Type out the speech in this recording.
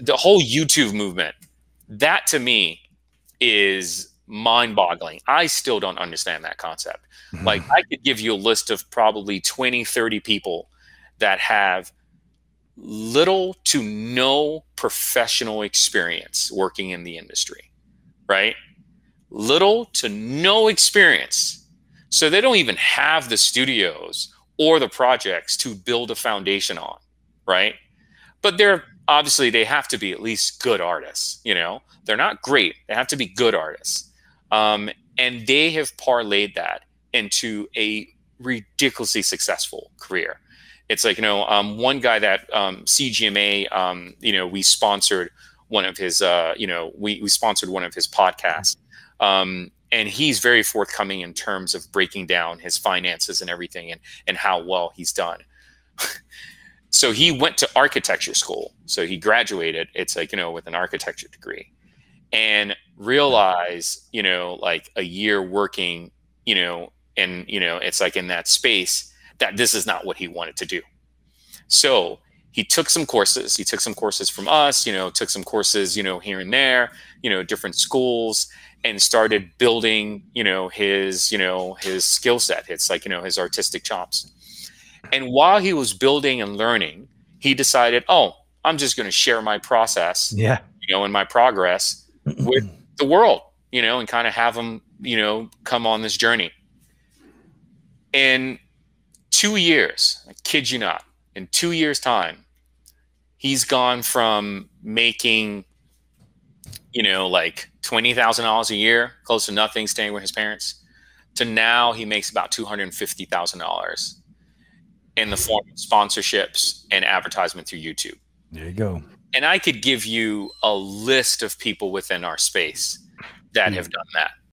the whole YouTube movement, that to me is mind boggling. I still don't understand that concept. Mm-hmm. Like, I could give you a list of probably 20, 30 people that have little to no professional experience working in the industry, right? Little to no experience. So they don't even have the studios or the projects to build a foundation on, right? But they're obviously they have to be at least good artists, you know? They're not great, they have to be good artists. Um, and they have parlayed that into a ridiculously successful career. It's like, you know, um, one guy that um, CGMA, um, you know, we sponsored one of his, uh, you know, we, we sponsored one of his podcasts. Um, and he's very forthcoming in terms of breaking down his finances and everything and, and how well he's done. so he went to architecture school. So he graduated, it's like, you know, with an architecture degree and realize, you know, like a year working, you know, and, you know, it's like in that space that this is not what he wanted to do. So he took some courses. He took some courses from us, you know, took some courses, you know, here and there, you know, different schools and started building, you know, his, you know, his skill set. It's like, you know, his artistic chops. And while he was building and learning, he decided, oh, I'm just going to share my process, yeah, you know, and my progress with the world, you know, and kind of have them, you know, come on this journey. In two years, I kid you not, in two years' time, he's gone from making, you know, like twenty thousand dollars a year, close to nothing, staying with his parents, to now he makes about two hundred fifty thousand dollars in the form of sponsorships and advertisement through YouTube. There you go. And I could give you a list of people within our space that mm. have done that